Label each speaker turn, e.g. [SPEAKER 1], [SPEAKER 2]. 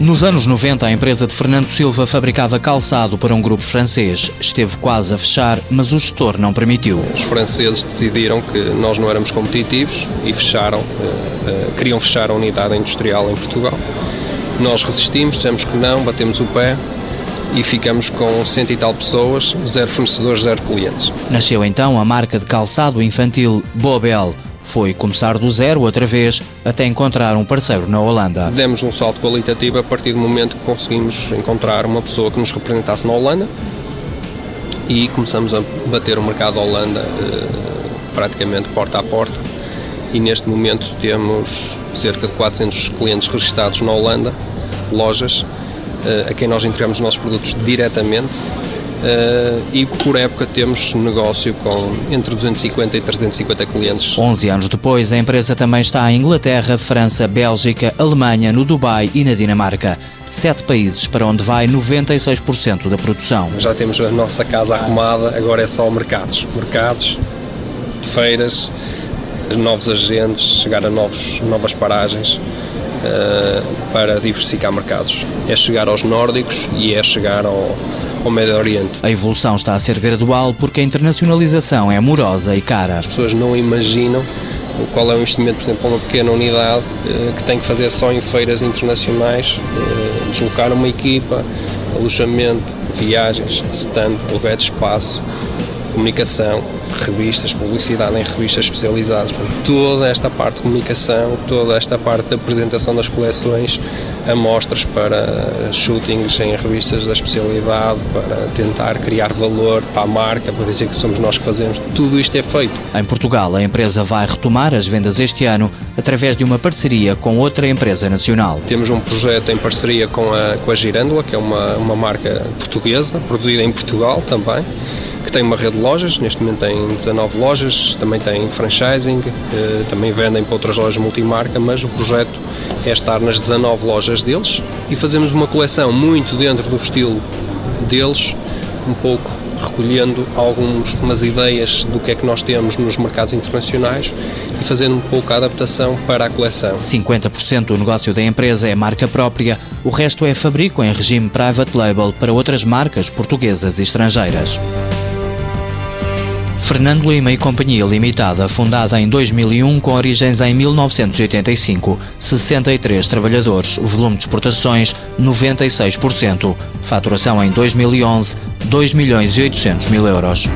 [SPEAKER 1] Nos anos 90, a empresa de Fernando Silva fabricava calçado para um grupo francês. Esteve quase a fechar, mas o gestor não permitiu.
[SPEAKER 2] Os franceses decidiram que nós não éramos competitivos e fecharam, uh, uh, queriam fechar a unidade industrial em Portugal. Nós resistimos, dissemos que não, batemos o pé e ficamos com cento e tal pessoas, zero fornecedores, zero clientes.
[SPEAKER 1] Nasceu então a marca de calçado infantil Bobel foi começar do zero outra vez até encontrar um parceiro na Holanda.
[SPEAKER 2] Demos um salto qualitativo a partir do momento que conseguimos encontrar uma pessoa que nos representasse na Holanda e começamos a bater o mercado Holanda eh, praticamente porta a porta e neste momento temos cerca de 400 clientes registados na Holanda, lojas, eh, a quem nós entregamos os nossos produtos diretamente Uh, e por época temos negócio com entre 250 e 350 clientes.
[SPEAKER 1] 11 anos depois, a empresa também está em Inglaterra, França, Bélgica, Alemanha, no Dubai e na Dinamarca. Sete países para onde vai 96% da produção.
[SPEAKER 2] Já temos a nossa casa arrumada, agora é só mercados. Mercados, feiras, novos agentes, chegar a novos, novas paragens. Uh, para diversificar mercados. É chegar aos nórdicos e é chegar ao, ao Médio Oriente.
[SPEAKER 1] A evolução está a ser gradual porque a internacionalização é morosa e cara.
[SPEAKER 2] As pessoas não imaginam qual é o investimento, por exemplo, para uma pequena unidade eh, que tem que fazer só em feiras internacionais, eh, deslocar uma equipa, alojamento, viagens, stand, lugar de espaço, comunicação, revistas, publicidade em revistas especializadas. Toda esta parte de comunicação, toda esta parte da apresentação das coleções, amostras para shootings em revistas da especialidade, para tentar criar valor para a marca, para dizer que somos nós que fazemos. Tudo isto é feito.
[SPEAKER 1] Em Portugal, a empresa vai retomar as vendas este ano através de uma parceria com outra empresa nacional.
[SPEAKER 2] Temos um projeto em parceria com a, com a Girândola, que é uma, uma marca portuguesa, produzida em Portugal também que tem uma rede de lojas, neste momento tem 19 lojas, também tem franchising, eh, também vendem para outras lojas multimarca, mas o projeto é estar nas 19 lojas deles e fazemos uma coleção muito dentro do estilo deles, um pouco recolhendo algumas ideias do que é que nós temos nos mercados internacionais e fazendo um pouco a adaptação para a coleção.
[SPEAKER 1] 50% do negócio da empresa é marca própria, o resto é fabrico em regime private label para outras marcas portuguesas e estrangeiras. Fernando Lima e Companhia Limitada, fundada em 2001 com origens em 1985, 63 trabalhadores, volume de exportações 96%, faturação em 2011 2 milhões e 800 mil euros.